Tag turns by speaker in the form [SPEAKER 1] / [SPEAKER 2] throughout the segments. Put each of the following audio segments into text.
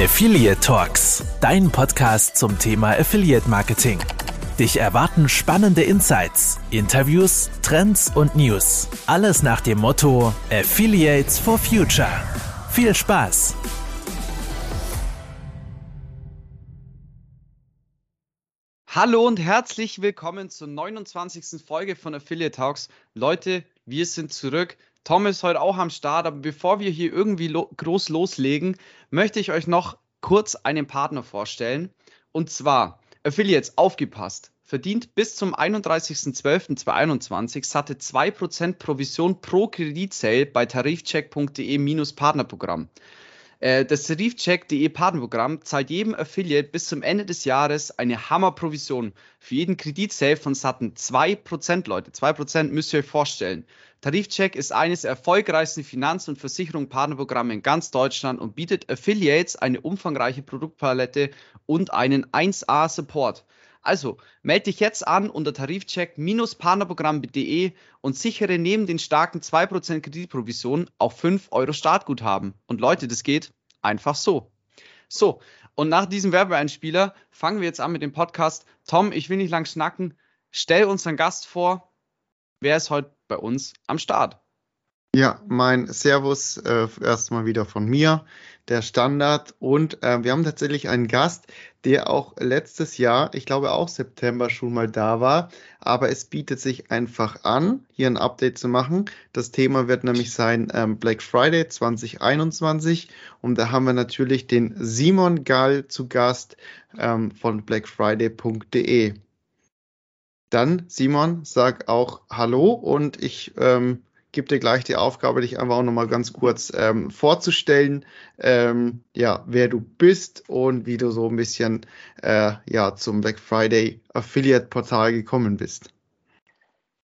[SPEAKER 1] Affiliate Talks, dein Podcast zum Thema Affiliate Marketing. Dich erwarten spannende Insights, Interviews, Trends und News. Alles nach dem Motto Affiliates for Future. Viel Spaß!
[SPEAKER 2] Hallo und herzlich willkommen zur 29. Folge von Affiliate Talks. Leute, wir sind zurück. Tom ist heute auch am Start, aber bevor wir hier irgendwie lo groß loslegen, möchte ich euch noch kurz einen Partner vorstellen. Und zwar Affiliates, aufgepasst, verdient bis zum 31.12.2021 satte 2% Provision pro Kreditsale bei tarifcheck.de-Partnerprogramm. Äh, das Tarifcheck.de Partnerprogramm zahlt jedem Affiliate bis zum Ende des Jahres eine Hammerprovision für jeden Kreditsale von satten 2%, Leute. 2% müsst ihr euch vorstellen. Tarifcheck ist eines der erfolgreichsten Finanz- und Versicherungspartnerprogramme in ganz Deutschland und bietet Affiliates eine umfangreiche Produktpalette und einen 1A-Support. Also, melde dich jetzt an unter tarifcheck-partnerprogramm.de und sichere neben den starken 2% Kreditprovision auch 5 Euro Startguthaben. Und Leute, das geht einfach so. So, und nach diesem Werbeeinspieler fangen wir jetzt an mit dem Podcast. Tom, ich will nicht lang schnacken. Stell unseren Gast vor. Wer ist heute bei uns am Start?
[SPEAKER 3] Ja, mein Servus äh, erstmal wieder von mir, der Standard. Und äh, wir haben tatsächlich einen Gast, der auch letztes Jahr, ich glaube auch September schon mal da war. Aber es bietet sich einfach an, hier ein Update zu machen. Das Thema wird nämlich sein ähm, Black Friday 2021. Und da haben wir natürlich den Simon Gall zu Gast ähm, von blackfriday.de. Dann, Simon, sag auch Hallo und ich ähm, gebe dir gleich die Aufgabe, dich einfach auch nochmal ganz kurz ähm, vorzustellen, ähm, ja, wer du bist und wie du so ein bisschen äh, ja, zum Black Friday Affiliate Portal gekommen bist.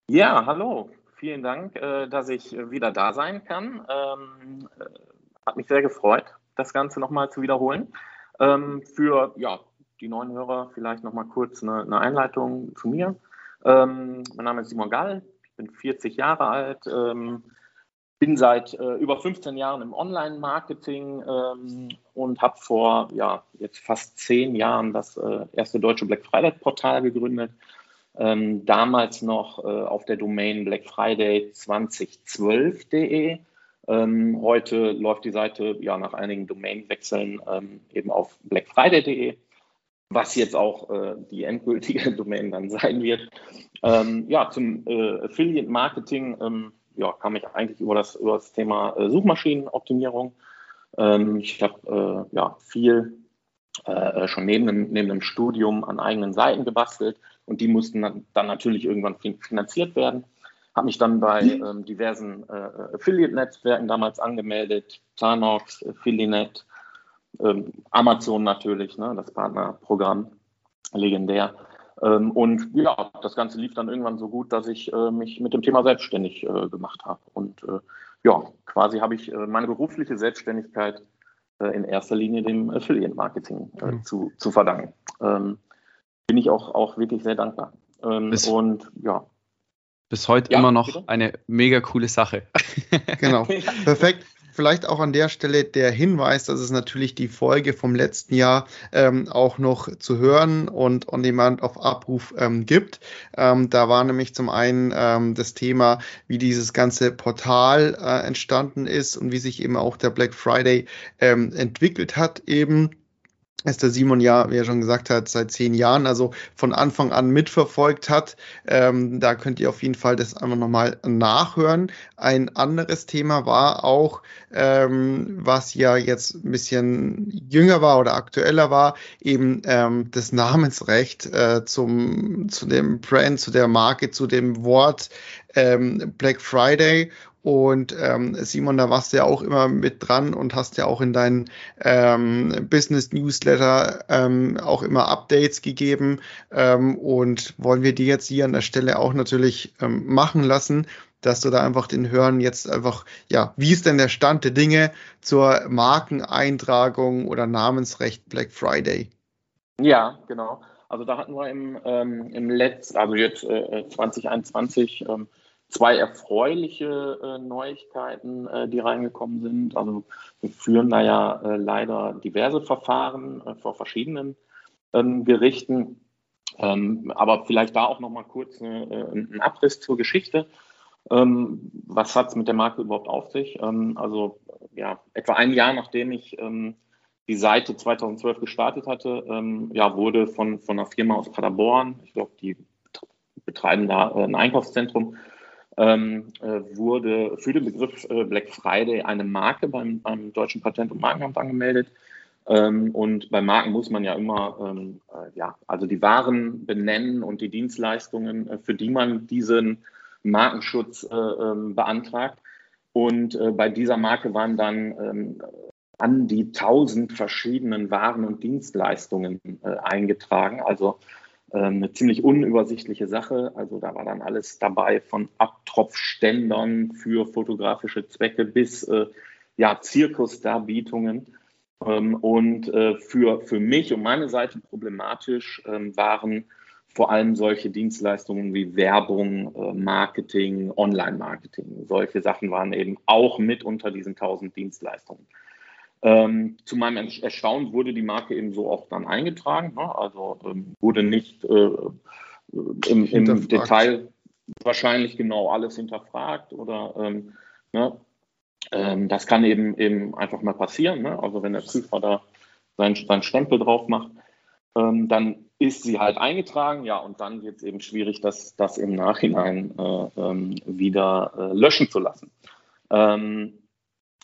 [SPEAKER 4] Ja, hallo. Vielen Dank, äh, dass ich wieder da sein kann. Ähm, äh, hat mich sehr gefreut, das Ganze nochmal zu wiederholen. Ähm, für ja, die neuen Hörer vielleicht nochmal kurz eine, eine Einleitung zu mir. Ähm, mein Name ist Simon Gall, bin 40 Jahre alt, ähm, bin seit äh, über 15 Jahren im Online-Marketing ähm, und habe vor ja, jetzt fast zehn Jahren das äh, erste deutsche Black Friday-Portal gegründet. Ähm, damals noch äh, auf der Domain blackfriday2012.de. Ähm, heute läuft die Seite ja nach einigen Domainwechseln ähm, eben auf blackfriday.de was jetzt auch äh, die endgültige Domain dann sein wird. Ähm, ja, zum äh, Affiliate Marketing ähm, ja, kam ich eigentlich über das, über das Thema äh, Suchmaschinenoptimierung. Ähm, ich habe äh, ja, viel äh, schon neben dem, neben dem Studium an eigenen Seiten gebastelt und die mussten dann, dann natürlich irgendwann finanziert werden. Habe mich dann bei ähm, diversen äh, Affiliate-Netzwerken damals angemeldet, Zanox, Affiliate, ähm, Amazon natürlich, ne, das Partnerprogramm, legendär. Ähm, und ja, das Ganze lief dann irgendwann so gut, dass ich äh, mich mit dem Thema selbstständig äh, gemacht habe. Und äh, ja, quasi habe ich äh, meine berufliche Selbstständigkeit äh, in erster Linie dem Affiliate-Marketing mhm. zu, zu verdanken. Ähm, bin ich auch, auch wirklich sehr dankbar.
[SPEAKER 2] Ähm, und ja. Bis heute ja, immer noch bitte? eine mega coole Sache.
[SPEAKER 3] genau, perfekt. Vielleicht auch an der Stelle der Hinweis, dass es natürlich die Folge vom letzten Jahr ähm, auch noch zu hören und on demand auf Abruf ähm, gibt. Ähm, da war nämlich zum einen ähm, das Thema, wie dieses ganze Portal äh, entstanden ist und wie sich eben auch der Black Friday ähm, entwickelt hat eben ist der Simon ja, wie er schon gesagt hat, seit zehn Jahren, also von Anfang an mitverfolgt hat. Ähm, da könnt ihr auf jeden Fall das einfach nochmal nachhören. Ein anderes Thema war auch, ähm, was ja jetzt ein bisschen jünger war oder aktueller war, eben ähm, das Namensrecht äh, zum, zu dem Brand, zu der Marke, zu dem Wort ähm, Black Friday und ähm, Simon, da warst du ja auch immer mit dran und hast ja auch in deinen ähm, Business Newsletter ähm, auch immer Updates gegeben. Ähm, und wollen wir die jetzt hier an der Stelle auch natürlich ähm, machen lassen, dass du da einfach den Hörern jetzt einfach, ja, wie ist denn der Stand der Dinge zur Markeneintragung oder Namensrecht Black Friday?
[SPEAKER 4] Ja, genau. Also da hatten wir im, ähm, im letzten, also jetzt äh, 2021, ähm, zwei erfreuliche äh, Neuigkeiten, äh, die reingekommen sind. Also wir führen da ja äh, leider diverse Verfahren äh, vor verschiedenen ähm, Gerichten. Ähm, aber vielleicht da auch noch mal kurz eine, äh, einen Abriss zur Geschichte. Ähm, was hat es mit der Marke überhaupt auf sich? Ähm, also ja, etwa ein Jahr nachdem ich ähm, die Seite 2012 gestartet hatte, ähm, ja, wurde von, von einer Firma aus Paderborn, ich glaube, die betreiben da äh, ein Einkaufszentrum, ähm, äh, wurde für den Begriff äh, Black Friday eine Marke beim, beim Deutschen Patent- und Markenamt angemeldet. Ähm, und bei Marken muss man ja immer, ähm, äh, ja, also die Waren benennen und die Dienstleistungen, äh, für die man diesen Markenschutz äh, ähm, beantragt. Und äh, bei dieser Marke waren dann ähm, an die tausend verschiedenen Waren und Dienstleistungen eingetragen. Also eine ziemlich unübersichtliche Sache. Also da war dann alles dabei von Abtropfständern für fotografische Zwecke bis äh, ja, Zirkusdarbietungen. Ähm, und äh, für, für mich und meine Seite problematisch ähm, waren vor allem solche Dienstleistungen wie Werbung, äh, Marketing, Online-Marketing. Solche Sachen waren eben auch mit unter diesen tausend Dienstleistungen. Ähm, zu meinem Erstaunen wurde die Marke eben so auch dann eingetragen. Ne? Also ähm, wurde nicht äh, im, im Detail wahrscheinlich genau alles hinterfragt oder ähm, ne? Ähm, das kann eben eben einfach mal passieren. Ne? Also wenn der Prüfer da seinen, seinen Stempel drauf macht, ähm, dann ist sie halt eingetragen, ja, und dann wird es eben schwierig, das, das im Nachhinein äh, ähm, wieder äh, löschen zu lassen. Ähm,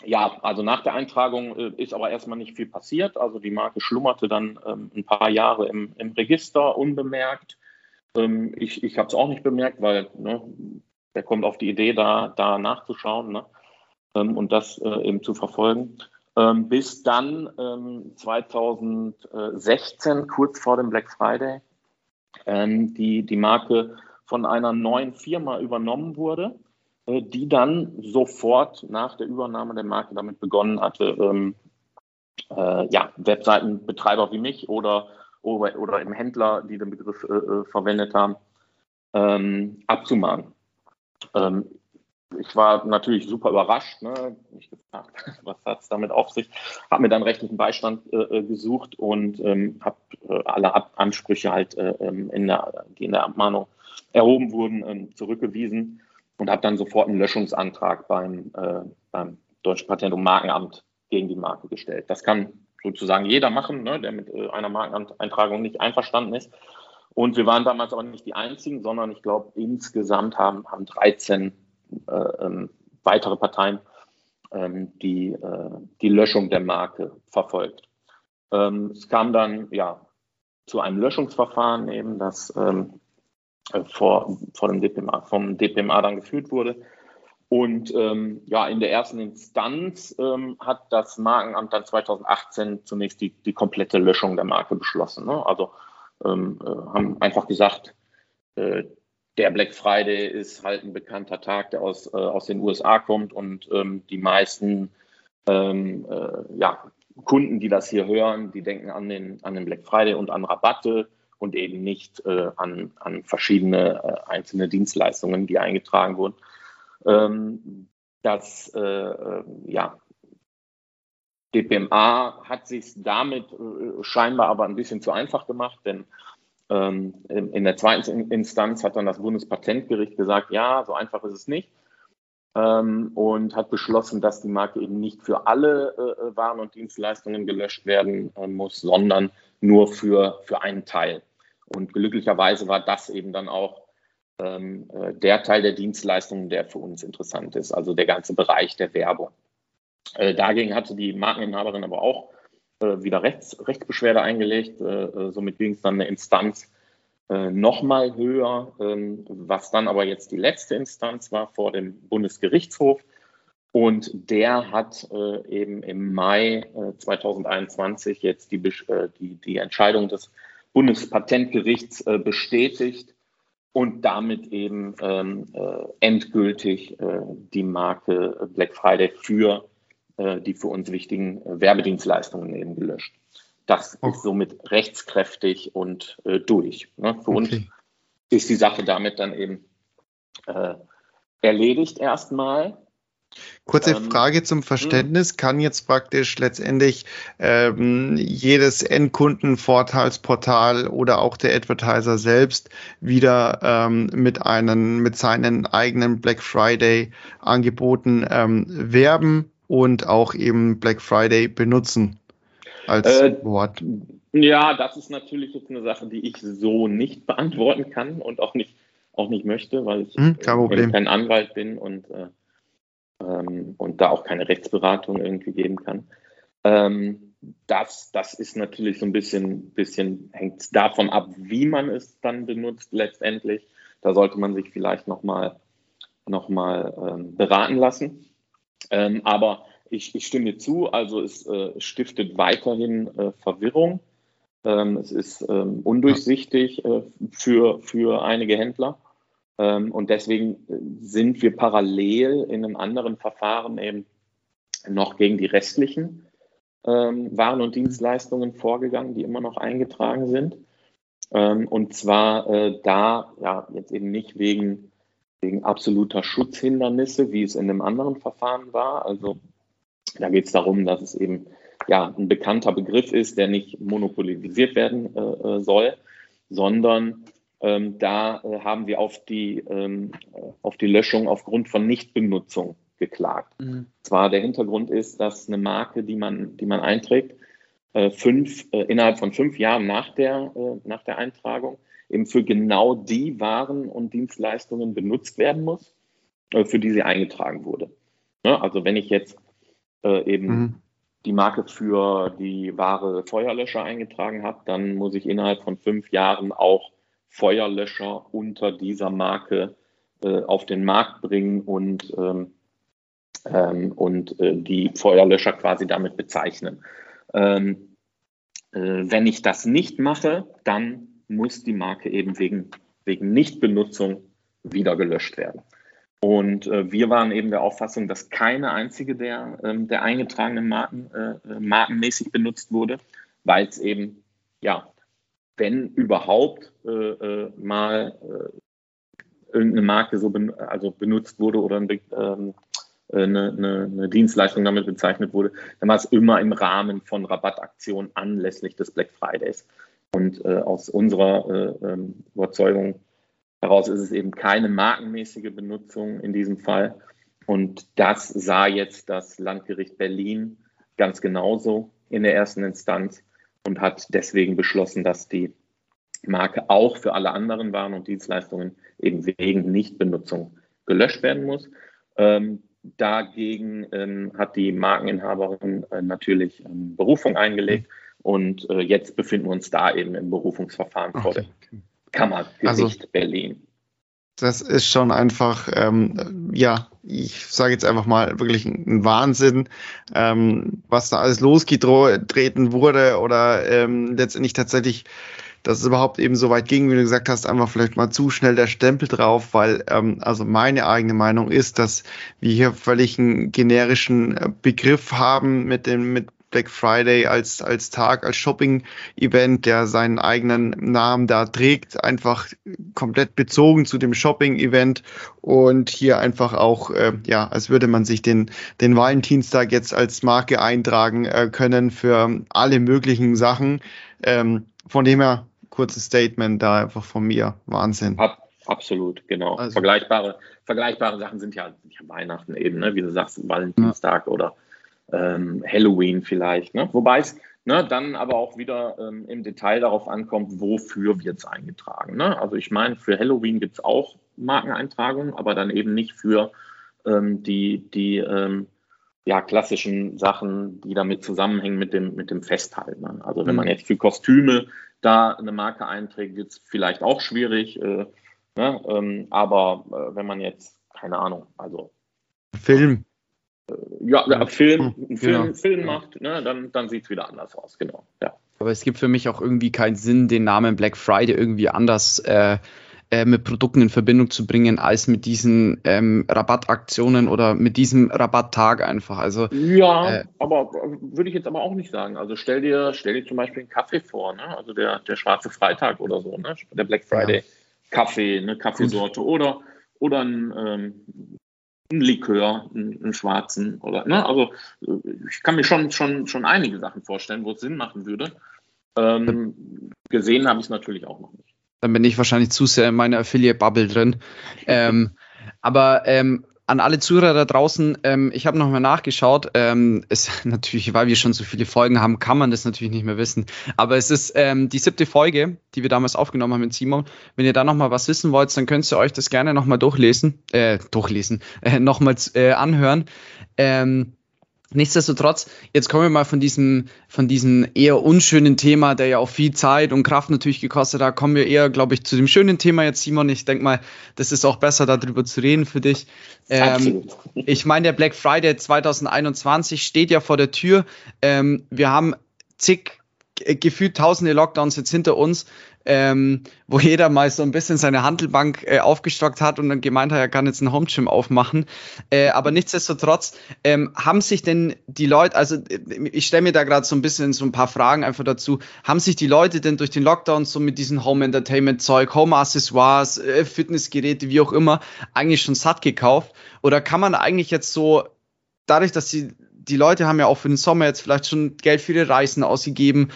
[SPEAKER 4] ja, also nach der Eintragung äh, ist aber erstmal nicht viel passiert. Also die Marke schlummerte dann ähm, ein paar Jahre im, im Register unbemerkt. Ähm, ich ich habe es auch nicht bemerkt, weil ne, der kommt auf die Idee, da, da nachzuschauen ne, ähm, und das äh, eben zu verfolgen. Ähm, bis dann 2016, ähm, kurz vor dem Black Friday, ähm, die, die Marke von einer neuen Firma übernommen wurde die dann sofort nach der Übernahme der Marke damit begonnen hatte, ähm, äh, ja, Webseitenbetreiber wie mich oder, oder, oder eben Händler, die den Begriff äh, äh verwendet haben, ähm, abzumahnen. Ähm, ich war natürlich super überrascht, ne? mich gefragt, was hat es damit auf sich, habe mir dann rechtlichen Beistand äh, äh gesucht und ähm, habe äh, alle Ab Ansprüche halt äh, ähm, in der, die in der Abmahnung erhoben wurden, ähm, zurückgewiesen und habe dann sofort einen Löschungsantrag beim, äh, beim Deutschen Patent- und Markenamt gegen die Marke gestellt. Das kann sozusagen jeder machen, ne, der mit äh, einer Markeneintragung nicht einverstanden ist. Und wir waren damals aber nicht die einzigen, sondern ich glaube, insgesamt haben, haben 13 äh, ähm, weitere Parteien ähm, die, äh, die Löschung der Marke verfolgt. Ähm, es kam dann ja zu einem Löschungsverfahren eben, das ähm, äh, vor, vor dem DPMA, vom DPMA dann geführt wurde. Und ähm, ja, in der ersten Instanz ähm, hat das Markenamt dann 2018 zunächst die, die komplette Löschung der Marke beschlossen. Ne? Also ähm, äh, haben einfach gesagt, äh, der Black Friday ist halt ein bekannter Tag, der aus, äh, aus den USA kommt und ähm, die meisten ähm, äh, ja, Kunden, die das hier hören, die denken an den, an den Black Friday und an Rabatte und eben nicht äh, an, an verschiedene äh, einzelne Dienstleistungen, die eingetragen wurden. Ähm, das äh, äh ja, DPMA hat sich damit äh, scheinbar aber ein bisschen zu einfach gemacht, denn ähm, in der zweiten Instanz hat dann das Bundespatentgericht gesagt, ja, so einfach ist es nicht. Ähm, und hat beschlossen, dass die Marke eben nicht für alle äh, Waren und Dienstleistungen gelöscht werden äh, muss, sondern nur für, für einen Teil. Und glücklicherweise war das eben dann auch ähm, äh, der Teil der Dienstleistungen, der für uns interessant ist, also der ganze Bereich der Werbung. Äh, dagegen hatte die Markeninhaberin aber auch äh, wieder Rechts, Rechtsbeschwerde eingelegt. Äh, äh, somit ging es dann eine Instanz äh, nochmal höher, ähm, was dann aber jetzt die letzte Instanz war vor dem Bundesgerichtshof. Und der hat eben im Mai 2021 jetzt die, die, die Entscheidung des Bundespatentgerichts äh, bestätigt und damit eben ähm, äh, endgültig äh, die Marke Black Friday für äh, die für uns wichtigen äh, Werbedienstleistungen eben gelöscht. Das oh. ist somit rechtskräftig und äh, durch. Ne? Für okay. uns ist die Sache damit dann eben erledigt erstmal.
[SPEAKER 3] Kurze ähm, Frage zum Verständnis. Kann jetzt praktisch letztendlich ähm, jedes Endkundenvorteilsportal oder auch der Advertiser selbst wieder ähm, mit, einen, mit seinen eigenen Black Friday Angeboten ähm, werben und auch eben Black Friday benutzen als äh, Wort?
[SPEAKER 4] Ja, das ist natürlich jetzt eine Sache, die ich so nicht beantworten kann und auch nicht, auch nicht möchte, weil ich hm, kein, kein Anwalt bin und äh, ähm, und da auch keine Rechtsberatung irgendwie geben kann. Ähm, das, das ist natürlich so ein bisschen, bisschen hängt davon ab, wie man es dann benutzt letztendlich. Da sollte man sich vielleicht nochmal noch mal, ähm, beraten lassen. Ähm, aber ich, ich, stimme zu, also es äh, stiftet weiterhin äh, Verwirrung. Ähm, es ist ähm, undurchsichtig äh, für, für einige Händler. Ähm, und deswegen äh, sind wir parallel in einem anderen Verfahren eben noch gegen die restlichen ähm, Waren und Dienstleistungen vorgegangen, die immer noch eingetragen sind. Ähm, und zwar äh, da ja jetzt eben nicht wegen, wegen absoluter Schutzhindernisse, wie es in einem anderen Verfahren war. Also da geht es darum, dass es eben ja ein bekannter Begriff ist, der nicht monopolisiert werden äh, äh soll, sondern ähm, da äh, haben wir auf die, ähm, auf die Löschung aufgrund von Nichtbenutzung geklagt. Mhm. Zwar der Hintergrund ist, dass eine Marke, die man, die man einträgt, äh, fünf, äh, innerhalb von fünf Jahren nach der, äh, nach der Eintragung eben für genau die Waren und Dienstleistungen benutzt werden muss, äh, für die sie eingetragen wurde. Ja, also wenn ich jetzt äh, eben mhm. die Marke für die Ware Feuerlöscher eingetragen habe, dann muss ich innerhalb von fünf Jahren auch Feuerlöscher unter dieser Marke äh, auf den Markt bringen und, ähm, ähm, und äh, die Feuerlöscher quasi damit bezeichnen. Ähm, äh, wenn ich das nicht mache, dann muss die Marke eben wegen, wegen Nichtbenutzung wieder gelöscht werden. Und äh, wir waren eben der Auffassung, dass keine einzige der, ähm, der eingetragenen Marken äh, äh, markenmäßig benutzt wurde, weil es eben ja wenn überhaupt äh, äh, mal äh, irgendeine Marke so ben also benutzt wurde oder ein, ähm, äh, eine, eine, eine, Dienstleistung damit bezeichnet wurde, dann war es immer im Rahmen von Rabattaktionen anlässlich des Black Fridays. Und äh, aus unserer äh, ähm, Überzeugung heraus ist es eben keine markenmäßige Benutzung in diesem Fall. Und das sah jetzt das Landgericht Berlin ganz genauso in der ersten Instanz und hat deswegen beschlossen, dass die Marke auch für alle anderen Waren und Dienstleistungen eben wegen Nichtbenutzung gelöscht werden muss. Ähm, dagegen ähm, hat die Markeninhaberin äh, natürlich ähm, Berufung eingelegt und äh, jetzt befinden wir uns da eben im Berufungsverfahren okay. vor dem Kammergericht also, Berlin.
[SPEAKER 3] Das ist schon einfach, ähm, ja, ich sage jetzt einfach mal wirklich ein Wahnsinn, ähm, was da alles losgetreten wurde oder ähm, letztendlich tatsächlich dass es überhaupt eben so weit ging, wie du gesagt hast, einfach vielleicht mal zu schnell der Stempel drauf, weil ähm, also meine eigene Meinung ist, dass wir hier völlig einen generischen äh, Begriff haben mit dem mit Black Friday als, als Tag, als Shopping-Event, der seinen eigenen Namen da trägt, einfach komplett bezogen zu dem Shopping-Event und hier einfach auch, äh, ja, als würde man sich den, den Valentinstag jetzt als Marke eintragen äh, können für alle möglichen Sachen. Ähm, von dem her, kurzes Statement da einfach von mir. Wahnsinn.
[SPEAKER 4] Ab, absolut, genau. Also, vergleichbare, vergleichbare Sachen sind ja, sind ja Weihnachten eben, ne? wie du sagst, Valentinstag ja. oder ähm, Halloween vielleicht. Ne? Wobei es ne, dann aber auch wieder ähm, im Detail darauf ankommt, wofür wird es eingetragen. Ne? Also ich meine, für Halloween gibt es auch Markeneintragungen, aber dann eben nicht für ähm, die, die ähm, ja, klassischen Sachen, die damit zusammenhängen mit dem, mit dem Festhalten. Ne? Also wenn man mhm. jetzt für Kostüme da eine Marke einträgt, wird es vielleicht auch schwierig. Äh, ne? ähm, aber äh, wenn man jetzt, keine Ahnung, also
[SPEAKER 3] Film.
[SPEAKER 4] Äh, ja, ja, Film, hm, Film, genau. Film macht, ne? dann, dann sieht es wieder anders aus, genau. Ja.
[SPEAKER 2] Aber es gibt für mich auch irgendwie keinen Sinn, den Namen Black Friday irgendwie anders äh, äh, mit Produkten in Verbindung zu bringen, als mit diesen ähm, Rabattaktionen oder mit diesem Rabatttag einfach. Also,
[SPEAKER 4] ja, äh, aber würde ich jetzt aber auch nicht sagen. Also stell dir, stell dir zum Beispiel einen Kaffee vor, ne? also der, der schwarze Freitag oder so, ne? der Black Friday ja. Kaffee, eine Kaffeesorte oder oder ein, ähm, ein Likör, einen, einen, schwarzen oder, ne? Also ich kann mir schon, schon, schon einige Sachen vorstellen, wo es Sinn machen würde. Ähm, gesehen habe ich es natürlich auch noch nicht.
[SPEAKER 2] Dann bin ich wahrscheinlich zu sehr in meiner Affiliate-Bubble drin. ähm, aber ähm, an alle Zuhörer da draußen, ähm, ich habe nochmal nachgeschaut. Ähm, es natürlich, weil wir schon so viele Folgen haben, kann man das natürlich nicht mehr wissen. Aber es ist ähm, die siebte Folge, die wir damals aufgenommen haben mit Simon. Wenn ihr da nochmal was wissen wollt, dann könnt ihr euch das gerne nochmal durchlesen, äh, durchlesen, äh, nochmal äh, anhören. Ähm, Nichtsdestotrotz, jetzt kommen wir mal von diesem, von diesem eher unschönen Thema, der ja auch viel Zeit und Kraft natürlich gekostet hat, kommen wir eher, glaube ich, zu dem schönen Thema jetzt, Simon. Ich denke mal, das ist auch besser, darüber zu reden für dich. Ähm, ich meine, der Black Friday 2021 steht ja vor der Tür. Ähm, wir haben zig, gefühlt tausende Lockdowns jetzt hinter uns ähm, wo jeder mal so ein bisschen seine Handelbank äh, aufgestockt hat und dann gemeint hat, er kann jetzt ein Home Gym aufmachen. Äh, aber nichtsdestotrotz ähm, haben sich denn die Leute, also äh, ich stelle mir da gerade so ein bisschen so ein paar Fragen einfach dazu, haben sich die Leute denn durch den Lockdown so mit diesem Home Entertainment Zeug, Home Accessoires, äh, Fitnessgeräte, wie auch immer, eigentlich schon satt gekauft? Oder kann man eigentlich jetzt so dadurch, dass die, die Leute haben ja auch für den Sommer jetzt vielleicht schon Geld für ihre Reisen ausgegeben,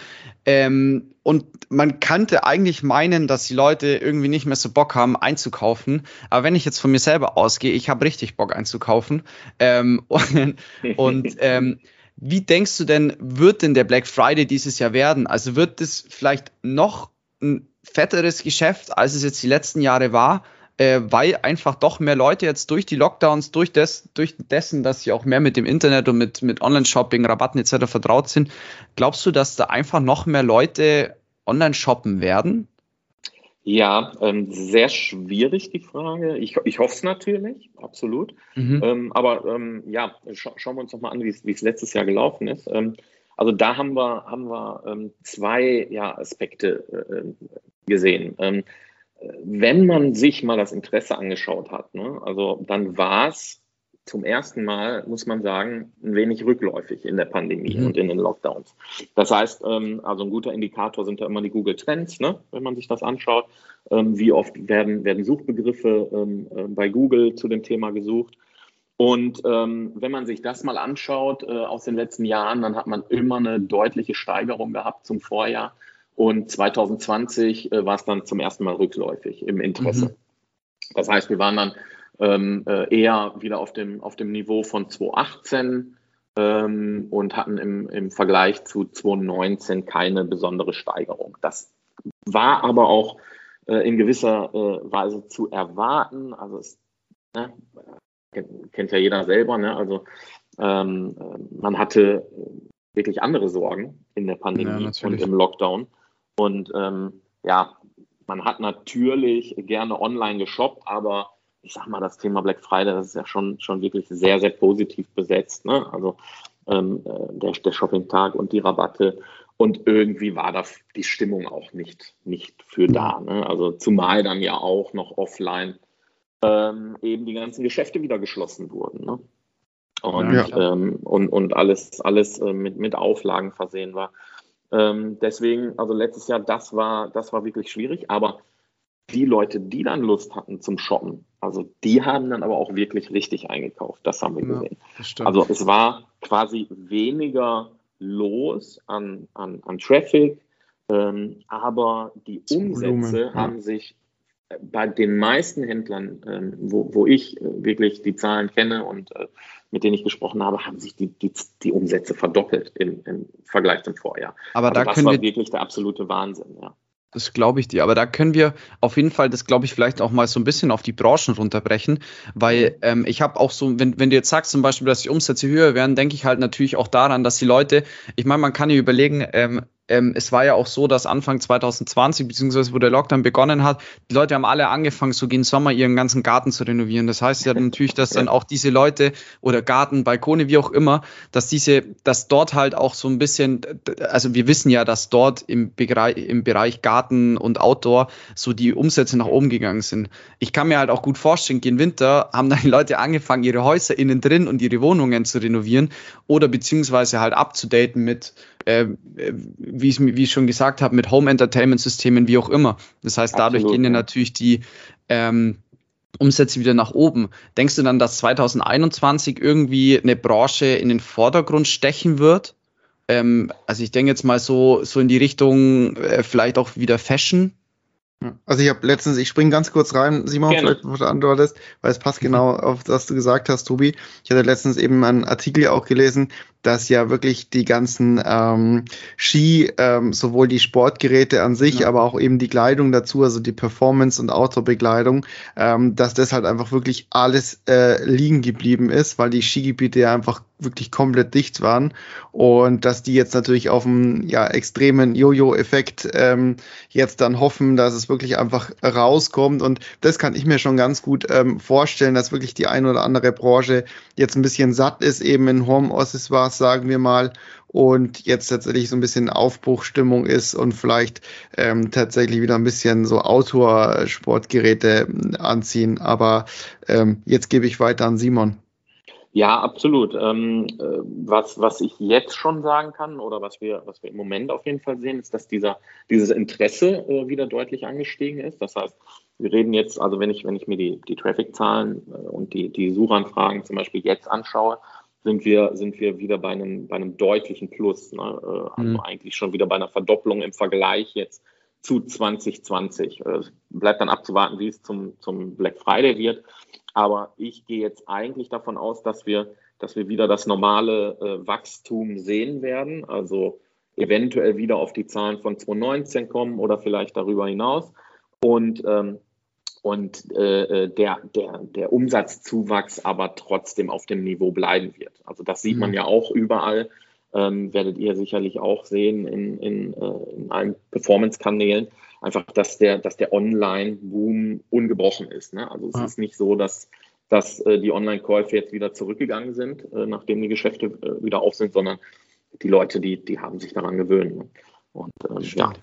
[SPEAKER 2] ähm, und man könnte eigentlich meinen, dass die Leute irgendwie nicht mehr so Bock haben einzukaufen. Aber wenn ich jetzt von mir selber ausgehe, ich habe richtig Bock einzukaufen. Ähm, und, und ähm, wie denkst du denn, wird denn der Black Friday dieses Jahr werden? Also wird es vielleicht noch ein fetteres Geschäft, als es jetzt die letzten Jahre war? Äh, weil einfach doch mehr Leute jetzt durch die Lockdowns, durch, des, durch dessen, dass sie auch mehr mit dem Internet und mit, mit Online-Shopping, Rabatten etc. vertraut sind, glaubst du, dass da einfach noch mehr Leute online shoppen werden?
[SPEAKER 4] Ja, ähm, sehr schwierig die Frage. Ich, ich hoffe es natürlich, absolut. Mhm. Ähm, aber ähm, ja, scha schauen wir uns noch mal an, wie es letztes Jahr gelaufen ist. Ähm, also da haben wir, haben wir ähm, zwei ja, Aspekte äh, gesehen. Wenn man sich mal das Interesse angeschaut hat, ne, also dann war es zum ersten Mal, muss man sagen, ein wenig rückläufig in der Pandemie mhm. und in den Lockdowns. Das heißt, ähm, also ein guter Indikator sind da immer die Google Trends, ne, wenn man sich das anschaut. Ähm, wie oft werden, werden Suchbegriffe ähm, äh, bei Google zu dem Thema gesucht? Und ähm, wenn man sich das mal anschaut äh, aus den letzten Jahren, dann hat man immer eine deutliche Steigerung gehabt zum Vorjahr. Und 2020 äh, war es dann zum ersten Mal rückläufig im Interesse. Mhm. Das heißt, wir waren dann ähm, äh, eher wieder auf dem, auf dem Niveau von 2018 ähm, und hatten im, im Vergleich zu 2019 keine besondere Steigerung. Das war aber auch äh, in gewisser äh, Weise zu erwarten. Also es ne, kennt, kennt, ja jeder selber. Ne? Also ähm, äh, man hatte wirklich andere Sorgen in der Pandemie ja, und im Lockdown. Und ähm, ja, man hat natürlich gerne online geshoppt, aber ich sag mal, das Thema Black Friday, das ist ja schon, schon wirklich sehr, sehr positiv besetzt. Ne? Also ähm, äh, der, der Shopping-Tag und die Rabatte. Und irgendwie war da die Stimmung auch nicht, nicht für da. Ne? Also zumal dann ja auch noch offline ähm, eben die ganzen Geschäfte wieder geschlossen wurden. Ne? Und, ja, ähm, und, und alles, alles äh, mit, mit Auflagen versehen war. Ähm, deswegen, also letztes Jahr, das war, das war wirklich schwierig, aber die Leute, die dann Lust hatten zum Shoppen, also die haben dann aber auch wirklich richtig eingekauft. Das haben wir gesehen. also es war quasi weniger los an, an, an Traffic, ähm, aber die Umsätze Volumen, ja. haben sich bei den meisten Händlern, ähm, wo, wo ich äh, wirklich die Zahlen kenne und äh, mit denen ich gesprochen habe, haben sich die, die, die Umsätze verdoppelt im, im Vergleich zum Vorjahr.
[SPEAKER 2] Aber also da das
[SPEAKER 4] war
[SPEAKER 2] wir,
[SPEAKER 4] wirklich der absolute Wahnsinn, ja.
[SPEAKER 2] Das glaube ich dir. Aber da können wir auf jeden Fall, das glaube ich, vielleicht auch mal so ein bisschen auf die Branchen runterbrechen, weil mhm. ähm, ich habe auch so, wenn, wenn du jetzt sagst zum Beispiel, dass die Umsätze höher werden, denke ich halt natürlich auch daran, dass die Leute, ich meine, man kann ja überlegen, ähm, ähm, es war ja auch so, dass Anfang 2020, beziehungsweise wo der Lockdown begonnen hat, die Leute haben alle angefangen, so gegen Sommer ihren ganzen Garten zu renovieren. Das heißt ja natürlich, dass dann auch diese Leute oder Garten, Balkone, wie auch immer, dass diese, dass dort halt auch so ein bisschen, also wir wissen ja, dass dort im Bereich, im Bereich Garten und Outdoor so die Umsätze nach oben gegangen sind. Ich kann mir halt auch gut vorstellen, gegen Winter haben dann die Leute angefangen, ihre Häuser innen drin und ihre Wohnungen zu renovieren oder beziehungsweise halt abzudaten mit äh, wie, ich, wie ich schon gesagt habe, mit Home Entertainment Systemen, wie auch immer. Das heißt, dadurch Absolut, gehen ja natürlich die, ähm, Umsätze wieder nach oben. Denkst du dann, dass 2021 irgendwie eine Branche in den Vordergrund stechen wird? Ähm, also ich denke jetzt mal so, so in die Richtung äh, vielleicht auch wieder Fashion.
[SPEAKER 3] Also ich habe letztens, ich springe ganz kurz rein, Simon, Gerne. vielleicht bevor du antwortest, weil es passt genau auf das, was du gesagt hast, Tobi. Ich hatte letztens eben einen Artikel auch gelesen, dass ja wirklich die ganzen ähm, Ski, ähm, sowohl die Sportgeräte an sich, ja. aber auch eben die Kleidung dazu, also die Performance- und Outdoor-Bekleidung, ähm, dass das halt einfach wirklich alles äh, liegen geblieben ist, weil die Skigebiete ja einfach wirklich komplett dicht waren und dass die jetzt natürlich auf einen ja, extremen Jojo-Effekt ähm, jetzt dann hoffen, dass es wirklich einfach rauskommt und das kann ich mir schon ganz gut ähm, vorstellen, dass wirklich die ein oder andere Branche jetzt ein bisschen satt ist, eben in Homeoffice war sagen wir mal, und jetzt tatsächlich so ein bisschen Aufbruchstimmung ist und vielleicht ähm, tatsächlich wieder ein bisschen so Outdoor-Sportgeräte anziehen. Aber ähm, jetzt gebe ich weiter an Simon.
[SPEAKER 4] Ja, absolut. Ähm, äh, was, was ich jetzt schon sagen kann oder was wir, was wir im Moment auf jeden Fall sehen, ist, dass dieser, dieses Interesse äh, wieder deutlich angestiegen ist. Das heißt, wir reden jetzt, also wenn ich, wenn ich mir die, die Traffic-Zahlen äh, und die, die Suchanfragen zum Beispiel jetzt anschaue, sind wir, sind wir wieder bei einem, bei einem deutlichen Plus. Ne? Äh, also mhm. eigentlich schon wieder bei einer Verdopplung im Vergleich jetzt zu 2020. Äh, es bleibt dann abzuwarten, wie es zum, zum Black Friday wird. Aber ich gehe jetzt eigentlich davon aus, dass wir, dass wir wieder das normale äh, Wachstum sehen werden. Also eventuell wieder auf die Zahlen von 2019 kommen oder vielleicht darüber hinaus. Und ähm, und äh, äh, der, der, der Umsatzzuwachs aber trotzdem auf dem Niveau bleiben wird. Also das sieht man mhm. ja auch überall, ähm, werdet ihr sicherlich auch sehen in, in, äh, in allen Performance-Kanälen, einfach, dass der, dass der Online-Boom ungebrochen ist. Ne? Also es ja. ist nicht so, dass, dass äh, die Online-Käufe jetzt wieder zurückgegangen sind, äh, nachdem die Geschäfte äh, wieder auf sind, sondern die Leute, die, die haben sich daran gewöhnt. Ne? Und ähm, ja,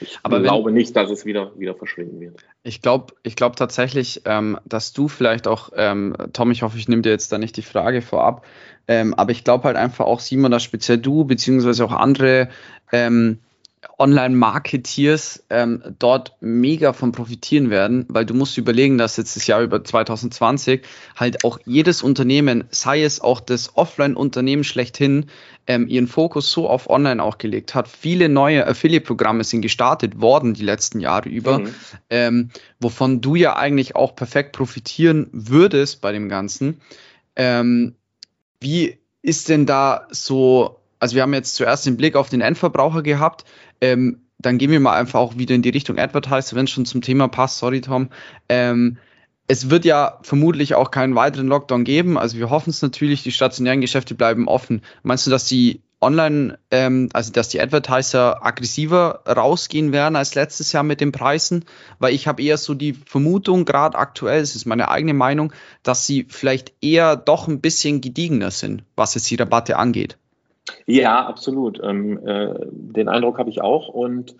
[SPEAKER 4] ich Aber glaube wenn, nicht, dass es wieder, wieder verschwinden wird.
[SPEAKER 2] Ich glaube ich glaub tatsächlich, ähm, dass du vielleicht auch, ähm, Tom, ich hoffe, ich nehme dir jetzt da nicht die Frage vorab, ähm, aber ich glaube halt einfach auch, Simon, dass speziell du, beziehungsweise auch andere ähm, Online-Marketeers ähm, dort mega von profitieren werden, weil du musst überlegen, dass jetzt das Jahr über 2020 halt auch jedes Unternehmen, sei es auch das Offline-Unternehmen schlechthin, ähm, ihren Fokus so auf Online auch gelegt hat. Viele neue Affiliate-Programme sind gestartet worden die letzten Jahre über, mhm. ähm, wovon du ja eigentlich auch perfekt profitieren würdest bei dem Ganzen. Ähm, wie ist denn da so also wir haben jetzt zuerst den Blick auf den Endverbraucher gehabt. Ähm, dann gehen wir mal einfach auch wieder in die Richtung Advertiser, wenn es schon zum Thema passt. Sorry, Tom. Ähm, es wird ja vermutlich auch keinen weiteren Lockdown geben. Also wir hoffen es natürlich, die stationären Geschäfte bleiben offen. Meinst du, dass die online, ähm, also dass die Advertiser aggressiver rausgehen werden als letztes Jahr mit den Preisen? Weil ich habe eher so die Vermutung, gerade aktuell, das ist meine eigene Meinung, dass sie vielleicht eher doch ein bisschen gediegener sind, was jetzt die Rabatte angeht.
[SPEAKER 4] Ja, absolut. Ähm, äh, den Eindruck habe ich auch. Und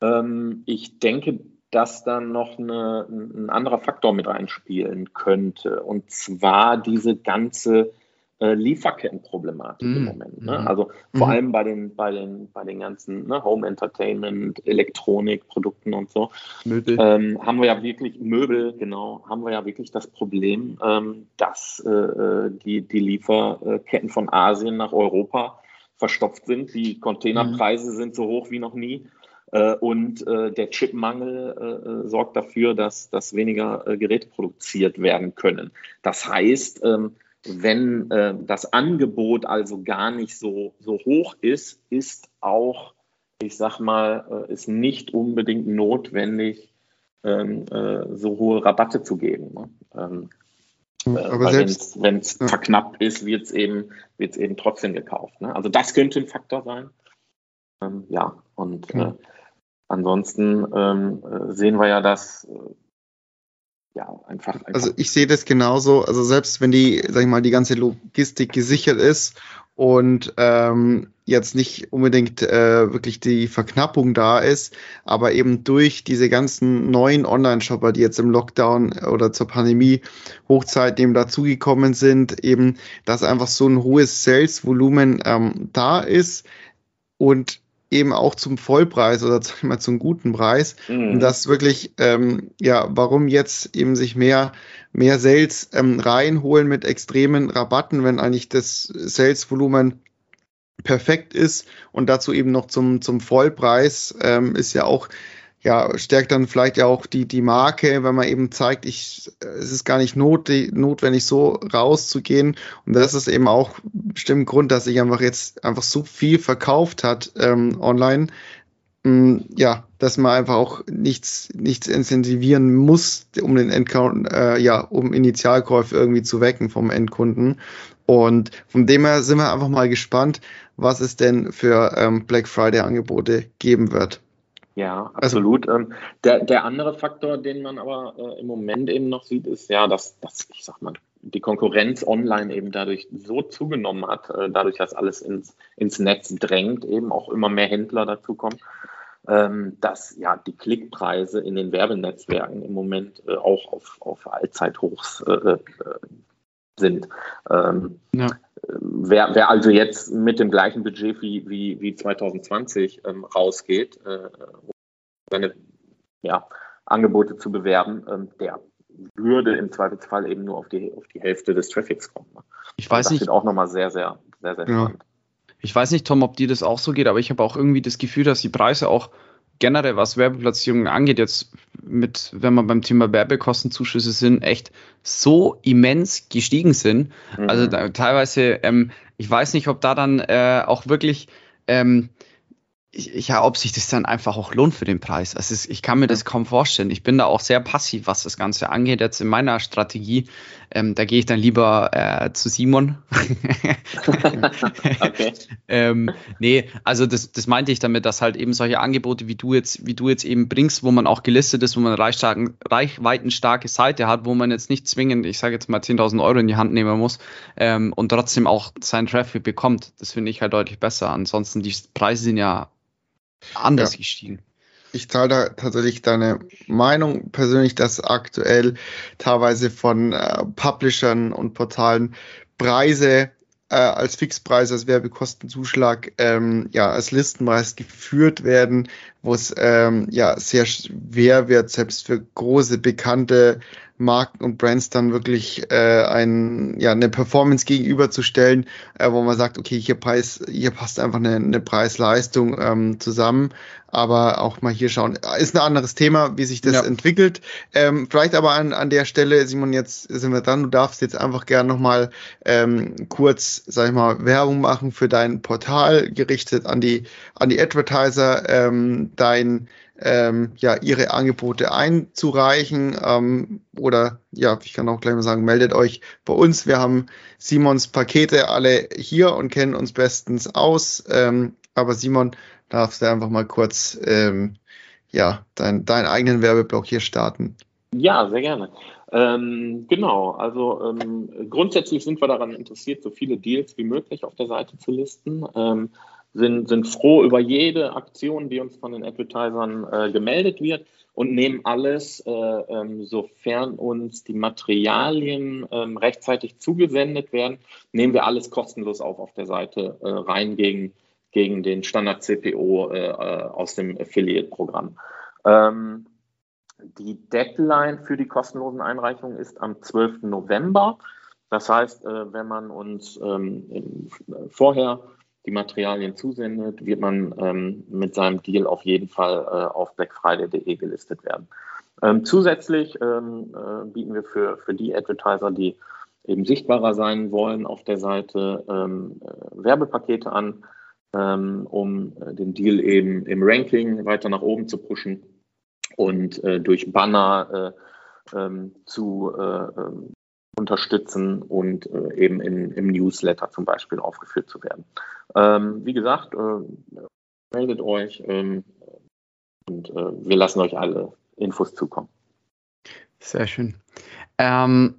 [SPEAKER 4] ähm, ich denke, dass dann noch eine, ein anderer Faktor mit reinspielen könnte. Und zwar diese ganze äh, Lieferkettenproblematik mm. im Moment. Ne? Mhm. Also vor allem bei den, bei den, bei den ganzen ne, Home Entertainment, Elektronikprodukten und so. Möbel. Ähm, haben wir ja wirklich, Möbel, genau, haben wir ja wirklich das Problem, ähm, dass äh, äh die, die Lieferketten von Asien nach Europa verstopft sind. Die Containerpreise mhm. sind so hoch wie noch nie. Äh, und äh, der Chipmangel äh, sorgt dafür, dass, dass weniger Geräte produziert werden können. Das heißt, ähm, wenn das Angebot also gar nicht so, so hoch ist, ist auch, ich sag mal, ist nicht unbedingt notwendig, ähm, so hohe Rabatte zu geben. Ne? Ähm, äh, Aber selbst wenn es ja. verknappt ist, wird es eben, wird's eben trotzdem gekauft. Ne? Also das könnte ein Faktor sein. Ähm, ja, und ja. Äh, ansonsten ähm, äh, sehen wir ja, dass äh,
[SPEAKER 3] ja, einfach, einfach, Also ich sehe das genauso. Also selbst wenn die, sag ich mal, die ganze Logistik gesichert ist und ähm, jetzt nicht unbedingt äh, wirklich die Verknappung da ist, aber eben durch diese ganzen neuen Online-Shopper, die jetzt im Lockdown oder zur Pandemie Hochzeit eben dazugekommen sind, eben, dass einfach so ein hohes Sales-Volumen ähm, da ist. Und eben auch zum Vollpreis oder sag ich mal zum guten Preis. Mhm. Und das wirklich, ähm, ja, warum jetzt eben sich mehr, mehr Sales ähm, reinholen mit extremen Rabatten, wenn eigentlich das Sales-Volumen perfekt ist und dazu eben noch zum, zum Vollpreis ähm, ist ja auch ja, stärkt dann vielleicht ja auch die, die Marke, wenn man eben zeigt, ich, es ist gar nicht not, notwendig, so rauszugehen. Und das ist eben auch bestimmt Grund, dass sich einfach jetzt einfach so viel verkauft hat ähm, online. Ähm, ja, dass man einfach auch nichts, nichts incentivieren muss, um den Endcount, äh, ja, um Initialkäufe irgendwie zu wecken vom Endkunden. Und von dem her sind wir einfach mal gespannt, was es denn für ähm, Black Friday Angebote geben wird.
[SPEAKER 4] Ja, also absolut. Also, der, der andere Faktor, den man aber äh, im Moment eben noch sieht, ist ja, dass, dass, ich sag mal, die Konkurrenz online eben dadurch so zugenommen hat, äh, dadurch, dass alles ins, ins Netz drängt, eben auch immer mehr Händler dazukommen, ähm, dass ja die Klickpreise in den Werbenetzwerken im Moment äh, auch auf, auf Allzeithochs äh, äh, sind. Ähm, ja. Wer, wer, also jetzt mit dem gleichen Budget wie, wie, wie 2020 ähm, rausgeht, äh, um seine ja, Angebote zu bewerben, ähm, der würde im Zweifelsfall eben nur auf die, auf die Hälfte des Traffics kommen.
[SPEAKER 2] Ich weiß das nicht.
[SPEAKER 4] Das wird auch nochmal sehr, sehr, sehr, sehr spannend.
[SPEAKER 2] Ich weiß nicht, Tom, ob dir das auch so geht, aber ich habe auch irgendwie das Gefühl, dass die Preise auch generell, was Werbeplatzierungen angeht, jetzt mit, wenn wir beim Thema Werbekostenzuschüsse sind, echt so immens gestiegen sind. Mhm. Also da, teilweise, ähm, ich weiß nicht, ob da dann äh, auch wirklich ähm, ich, ja, ob sich das dann einfach auch lohnt für den Preis. Also ich kann mir das kaum vorstellen. Ich bin da auch sehr passiv, was das Ganze angeht. Jetzt in meiner Strategie, ähm, da gehe ich dann lieber äh, zu Simon. okay. ähm, nee, also das, das meinte ich damit, dass halt eben solche Angebote, wie du jetzt, wie du jetzt eben bringst, wo man auch gelistet ist, wo man eine reichweitenstarke Seite hat, wo man jetzt nicht zwingend, ich sage jetzt mal 10.000 Euro in die Hand nehmen muss ähm, und trotzdem auch seinen Traffic bekommt. Das finde ich halt deutlich besser. Ansonsten die Preise sind ja anders ja. gestiegen.
[SPEAKER 3] Ich teile da tatsächlich deine Meinung persönlich, dass aktuell teilweise von äh, Publishern und Portalen Preise äh, als Fixpreis, als Werbekostenzuschlag, ähm, ja, als Listenpreis geführt werden, wo es ähm, ja sehr schwer wird, selbst für große, bekannte Marken und Brands dann wirklich äh, ein, ja, eine Performance gegenüberzustellen, äh, wo man sagt, okay, hier, Preis, hier passt einfach eine, eine Preis-Leistung ähm, zusammen. Aber auch mal hier schauen, ist ein anderes Thema, wie sich das ja. entwickelt. Ähm, vielleicht aber an, an der Stelle, Simon, jetzt sind wir dran. Du darfst jetzt einfach gerne nochmal ähm, kurz, sag ich mal, Werbung machen für dein Portal, gerichtet an die, an die Advertiser, ähm, dein ähm, ja, ihre Angebote einzureichen. Ähm, oder ja, ich kann auch gleich mal sagen, meldet euch bei uns. Wir haben Simons Pakete alle hier und kennen uns bestens aus. Ähm, aber Simon, darfst du einfach mal kurz ähm, ja, dein, deinen eigenen Werbeblock hier starten.
[SPEAKER 4] Ja, sehr gerne. Ähm, genau, also ähm, grundsätzlich sind wir daran interessiert, so viele Deals wie möglich auf der Seite zu listen. Ähm, sind, sind froh über jede Aktion, die uns von den Advertisern äh, gemeldet wird und nehmen alles, äh, ähm, sofern uns die Materialien ähm, rechtzeitig zugesendet werden, nehmen wir alles kostenlos auf auf der Seite äh, rein gegen, gegen den Standard CPO äh, äh, aus dem Affiliate-Programm. Ähm, die Deadline für die kostenlosen Einreichungen ist am 12. November. Das heißt, äh, wenn man uns ähm, vorher die Materialien zusendet, wird man ähm, mit seinem Deal auf jeden Fall äh, auf blackfriday.de gelistet werden. Ähm, zusätzlich ähm, äh, bieten wir für, für die Advertiser, die eben sichtbarer sein wollen, auf der Seite ähm, äh, Werbepakete an, ähm, um äh, den Deal eben im Ranking weiter nach oben zu pushen und äh, durch Banner äh, ähm, zu unterstützen und äh, eben in, im Newsletter zum Beispiel aufgeführt zu werden. Ähm, wie gesagt, äh, meldet euch ähm, und äh, wir lassen euch alle Infos zukommen.
[SPEAKER 2] Sehr schön. Ähm,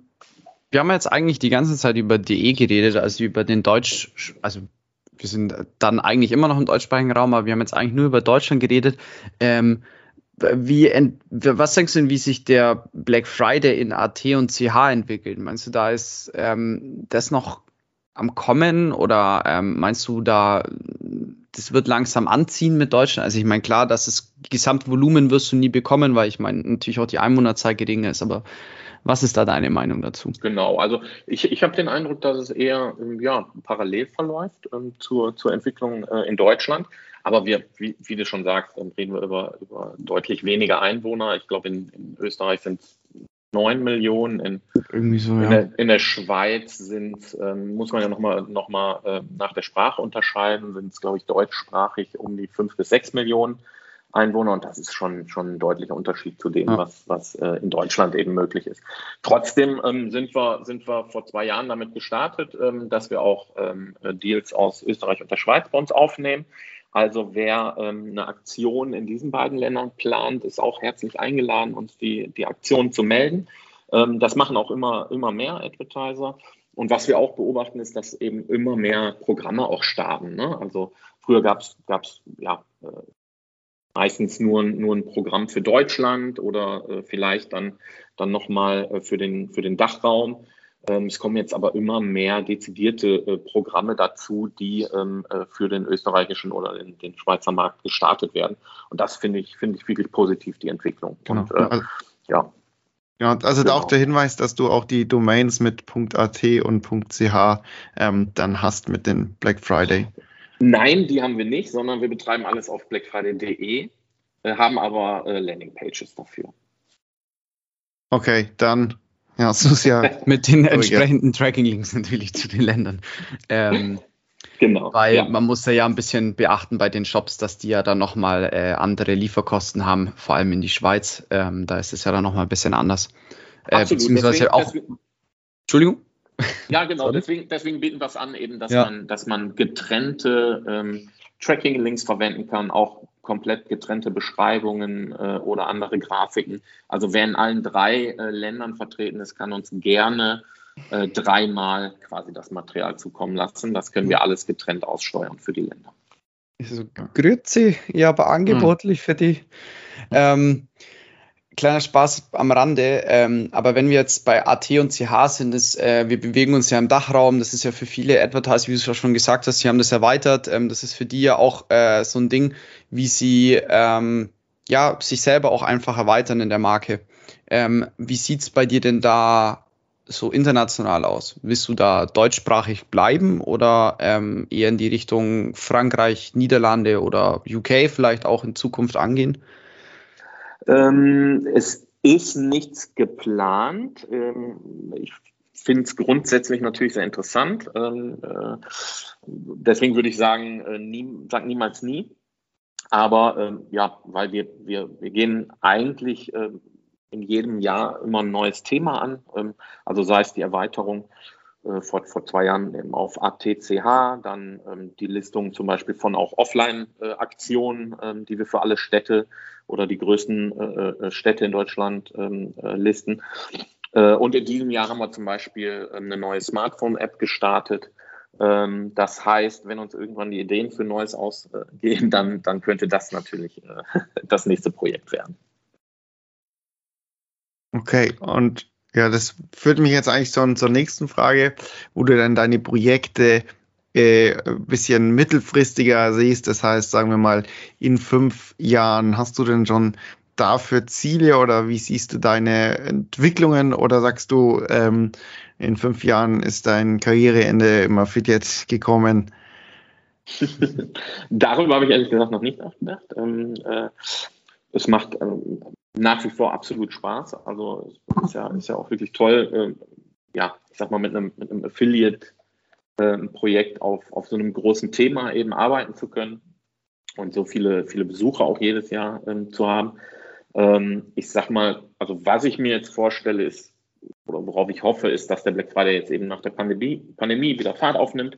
[SPEAKER 2] wir haben jetzt eigentlich die ganze Zeit über DE geredet, also über den Deutsch, also wir sind dann eigentlich immer noch im deutschsprachigen Raum, aber wir haben jetzt eigentlich nur über Deutschland geredet. Ähm, wie, was denkst du denn, wie sich der Black Friday in AT und CH entwickelt? Meinst du, da ist ähm, das noch am Kommen oder ähm, meinst du, da das wird langsam anziehen mit Deutschland. Also ich meine, klar, dass das Gesamtvolumen wirst du nie bekommen, weil ich meine, natürlich auch die Einwohnerzahl geringer ist, aber was ist da deine Meinung dazu?
[SPEAKER 4] Genau, also ich, ich habe den Eindruck, dass es eher ja, parallel verläuft ähm, zur, zur Entwicklung äh, in Deutschland. Aber wir, wie, wie du schon sagst, dann reden wir über, über deutlich weniger Einwohner. Ich glaube, in, in Österreich sind es 9 Millionen. In, Irgendwie so, ja. in, der, in der Schweiz sind, ähm, muss man ja nochmal noch mal, äh, nach der Sprache unterscheiden, sind es, glaube ich, deutschsprachig um die 5 bis 6 Millionen Einwohner. Und das ist schon, schon ein deutlicher Unterschied zu dem, ja. was, was äh, in Deutschland eben möglich ist. Trotzdem ähm, sind, wir, sind wir vor zwei Jahren damit gestartet, ähm, dass wir auch ähm, Deals aus Österreich und der Schweiz bei uns aufnehmen. Also wer ähm, eine Aktion in diesen beiden Ländern plant, ist auch herzlich eingeladen, uns die, die Aktion zu melden. Ähm, das machen auch immer, immer mehr Advertiser. Und was wir auch beobachten, ist, dass eben immer mehr Programme auch starten. Ne? Also früher gab es ja, äh, meistens nur, nur ein Programm für Deutschland oder äh, vielleicht dann, dann nochmal äh, für, den, für den Dachraum. Ähm, es kommen jetzt aber immer mehr dezidierte äh, Programme dazu, die ähm, äh, für den österreichischen oder den, den, Schweizer Markt gestartet werden. Und das finde ich, finde ich wirklich positiv, die Entwicklung.
[SPEAKER 3] Genau. Und, äh, also, ja. Ja, also genau. auch der Hinweis, dass du auch die Domains mit .at und .ch ähm, dann hast mit den Black Friday.
[SPEAKER 4] Nein, die haben wir nicht, sondern wir betreiben alles auf blackfriday.de, äh, haben aber äh, Landingpages dafür.
[SPEAKER 3] Okay, dann ja, so ist ja.
[SPEAKER 2] Mit den entsprechenden Tracking-Links natürlich zu den Ländern. Ähm, genau. Weil ja. man muss ja ein bisschen beachten bei den Shops, dass die ja dann nochmal äh, andere Lieferkosten haben, vor allem in die Schweiz. Ähm, da ist es ja dann nochmal ein bisschen anders.
[SPEAKER 4] Äh, Absolut. beziehungsweise deswegen, auch. Deswegen, Entschuldigung? Ja, genau. Deswegen, deswegen bieten wir es an, eben, dass, ja. man, dass man getrennte ähm, Tracking-Links verwenden kann, auch komplett getrennte Beschreibungen äh, oder andere Grafiken. Also wer in allen drei äh, Ländern vertreten ist, kann uns gerne äh, dreimal quasi das Material zukommen lassen. Das können wir alles getrennt aussteuern für die Länder.
[SPEAKER 2] Also, grüezi, ja, aber angebotlich hm. für die. Ähm, kleiner Spaß am Rande, ähm, aber wenn wir jetzt bei AT und CH sind, ist, äh, wir bewegen uns ja im Dachraum, das ist ja für viele Advertiser, wie du schon gesagt hast, sie haben das erweitert, ähm, das ist für die ja auch äh, so ein Ding, wie sie ähm, ja, sich selber auch einfach erweitern in der Marke. Ähm, wie sieht's bei dir denn da so international aus? Willst du da deutschsprachig bleiben oder ähm, eher in die Richtung Frankreich, Niederlande oder UK vielleicht auch in Zukunft angehen?
[SPEAKER 4] Ähm, es ist nichts geplant. Ähm, ich finde es grundsätzlich natürlich sehr interessant. Ähm, äh, deswegen würde ich sagen, äh, nie, sag niemals nie. Aber ähm, ja, weil wir, wir, wir gehen eigentlich äh, in jedem Jahr immer ein neues Thema an. Ähm, also sei es die Erweiterung äh, vor, vor zwei Jahren eben auf ATCH, dann ähm, die Listung zum Beispiel von auch Offline-Aktionen, äh, die wir für alle Städte oder die größten äh, äh Städte in Deutschland ähm, äh, listen. Äh, und in diesem Jahr haben wir zum Beispiel ähm, eine neue Smartphone-App gestartet. Ähm, das heißt, wenn uns irgendwann die Ideen für Neues ausgehen, dann, dann könnte das natürlich das nächste Projekt werden.
[SPEAKER 3] Okay, und ja, das führt mich jetzt eigentlich zur, zur nächsten Frage, wo du dann deine Projekte äh, ein bisschen mittelfristiger siehst. Das heißt, sagen wir mal, in fünf Jahren hast du denn schon dafür Ziele oder wie siehst du deine Entwicklungen oder sagst du, ähm, in fünf Jahren ist dein Karriereende im Affiliate gekommen?
[SPEAKER 4] Darüber habe ich ehrlich gesagt noch nicht nachgedacht. Ähm, äh, es macht ähm, nach wie vor absolut Spaß. Also ist ja, ist ja auch wirklich toll, äh, ja, ich sag mal, mit einem, mit einem Affiliate-Projekt äh, auf, auf so einem großen Thema eben arbeiten zu können und so viele, viele Besucher auch jedes Jahr ähm, zu haben. Ähm, ich sag mal, also was ich mir jetzt vorstelle, ist, oder worauf ich hoffe, ist, dass der Black Friday jetzt eben nach der Pandemie, Pandemie wieder Fahrt aufnimmt.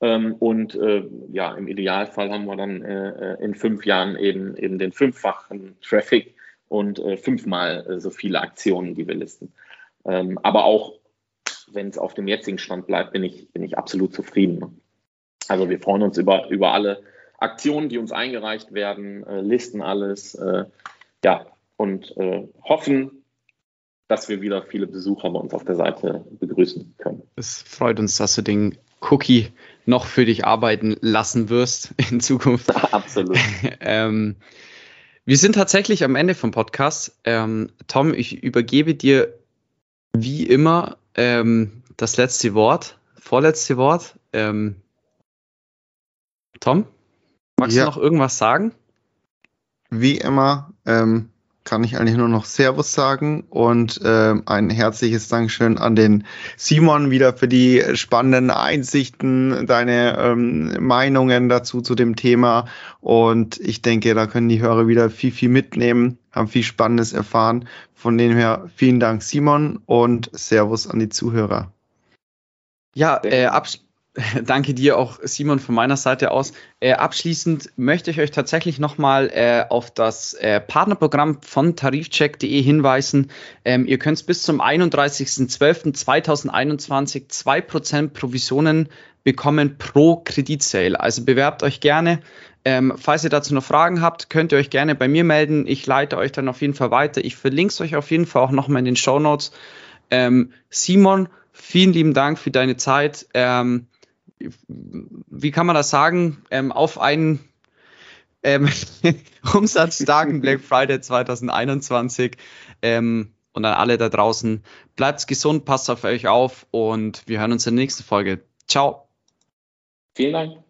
[SPEAKER 4] Ähm, und äh, ja, im Idealfall haben wir dann äh, äh in fünf Jahren eben, eben den fünffachen Traffic und äh, fünfmal äh, so viele Aktionen, die wir listen. Ähm, aber auch wenn es auf dem jetzigen Stand bleibt, bin ich, bin ich absolut zufrieden. Ne? Also wir freuen uns über, über alle Aktionen, die uns eingereicht werden, äh, listen alles, äh, ja, und äh, hoffen, dass wir wieder viele Besucher bei uns auf der Seite begrüßen können.
[SPEAKER 2] Es freut uns, dass du den Cookie noch für dich arbeiten lassen wirst in Zukunft.
[SPEAKER 4] Absolut.
[SPEAKER 2] ähm, wir sind tatsächlich am Ende vom Podcast. Ähm, Tom, ich übergebe dir wie immer ähm, das letzte Wort, vorletzte Wort. Ähm, Tom, magst ja. du noch irgendwas sagen?
[SPEAKER 3] Wie immer, ähm, kann ich eigentlich nur noch Servus sagen und äh, ein herzliches Dankeschön an den Simon wieder für die spannenden Einsichten, deine ähm, Meinungen dazu zu dem Thema. Und ich denke, da können die Hörer wieder viel, viel mitnehmen, haben viel Spannendes erfahren. Von dem her vielen Dank, Simon, und Servus an die Zuhörer.
[SPEAKER 2] Ja, äh, absch Danke dir auch, Simon, von meiner Seite aus. Äh, abschließend möchte ich euch tatsächlich nochmal äh, auf das äh, Partnerprogramm von tarifcheck.de hinweisen. Ähm, ihr könnt bis zum 31.12.2021 2% Provisionen bekommen pro Kreditsale. Also bewerbt euch gerne. Ähm, falls ihr dazu noch Fragen habt, könnt ihr euch gerne bei mir melden. Ich leite euch dann auf jeden Fall weiter. Ich verlinke es euch auf jeden Fall auch nochmal in den Show Notes. Ähm, Simon, vielen lieben Dank für deine Zeit. Ähm, wie kann man das sagen, ähm, auf einen ähm, umsatzstarken Black Friday 2021. Ähm, und an alle da draußen, bleibt gesund, passt auf euch auf und wir hören uns in der nächsten Folge. Ciao.
[SPEAKER 4] Vielen Dank.